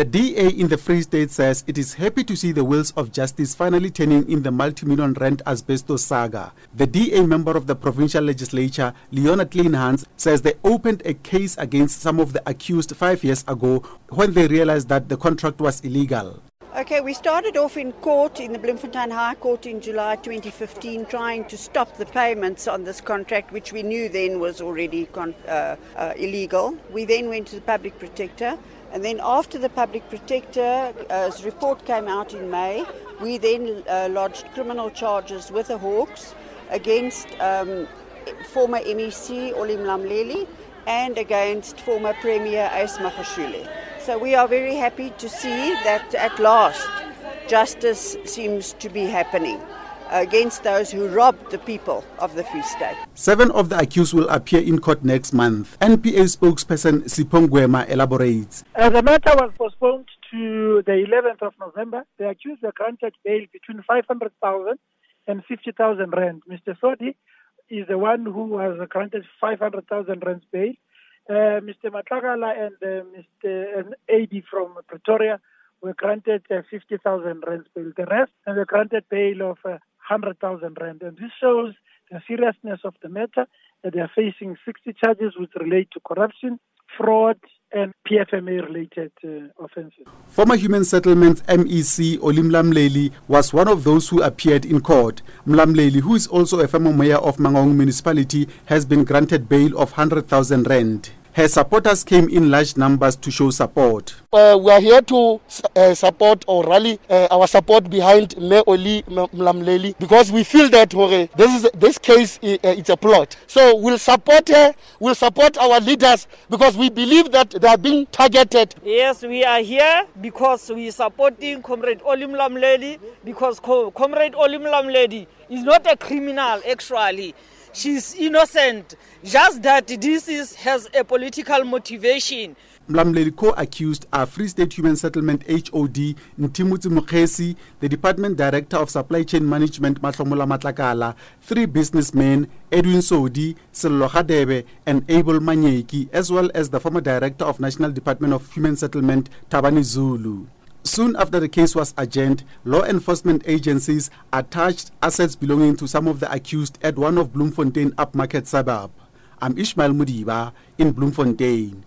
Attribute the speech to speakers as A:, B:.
A: The DA in the Free State says it is happy to see the wheels of justice finally turning in the multi-million rand asbestos saga. The DA member of the provincial legislature, Leona Kleinhans, says they opened a case against some of the accused five years ago when they realized that the contract was illegal.
B: Okay, we started off in court in the Bloemfontein High Court in July 2015 trying to stop the payments on this contract, which we knew then was already con- uh, uh, illegal. We then went to the Public Protector, and then after the Public Protector's report came out in May, we then uh, lodged criminal charges with the Hawks against um, former MEC Olly Mlamleli and against former Premier Ace Magashule. So we are very happy to see that at last justice seems to be happening against those who robbed the people of the Free State.
A: Seven of the accused will appear in court next month. NPA spokesperson Sipho Ngwema elaborates.
C: Uh, the matter was postponed to the 11th of November. The accused were granted bail between 500,000 and 50,000 rand. Mr. Sodi is the one who was granted 500,000 rand bail. Uh, Mr. Matlakala and uh, Mr. AD from Pretoria were granted uh, 50,000 rand bail. The rest were granted bail of uh, 100,000 rand. And this shows the seriousness of the matter that they are facing 60 charges which relate to corruption, fraud, and PFMA related uh, offences.
A: Former Human Settlements MEC Olly Mlamleli was one of those who appeared in court. Mlamleli, who is also a former mayor of Mangaung municipality, has been granted bail of 100,000 rand. Her supporters came in large numbers to show support.
D: Uh, we are here to uh, support or rally uh, our support behind Mayor Olly Mlamleli because we feel that uh, this is this case uh, it's a plot. So we'll support her, we'll support our leaders because we believe that they are being targeted.
E: Yes, we are here because we are supporting Comrade Olly Mlamleli because Comrade Olly Mlamleli is not a criminal actually. She's innocent. Just that this is has a political motivation.
A: Mlamleli co-accused are Free State Human Settlement HOD Nthimotse Mokhesi, the Department Director of Supply Chain Management Mahlomola Matlakala, three businessmen Edwin Sodi, Sello Hadebe, and Abel Manyeki, as well as the former Director of National Department of Human Settlement Thabane Zulu. Soon after the case was adjourned, law enforcement agencies attached assets belonging to some of the accused at one of Bloemfontein upmarket suburb. I'm Ishmael Mudiba in Bloemfontein.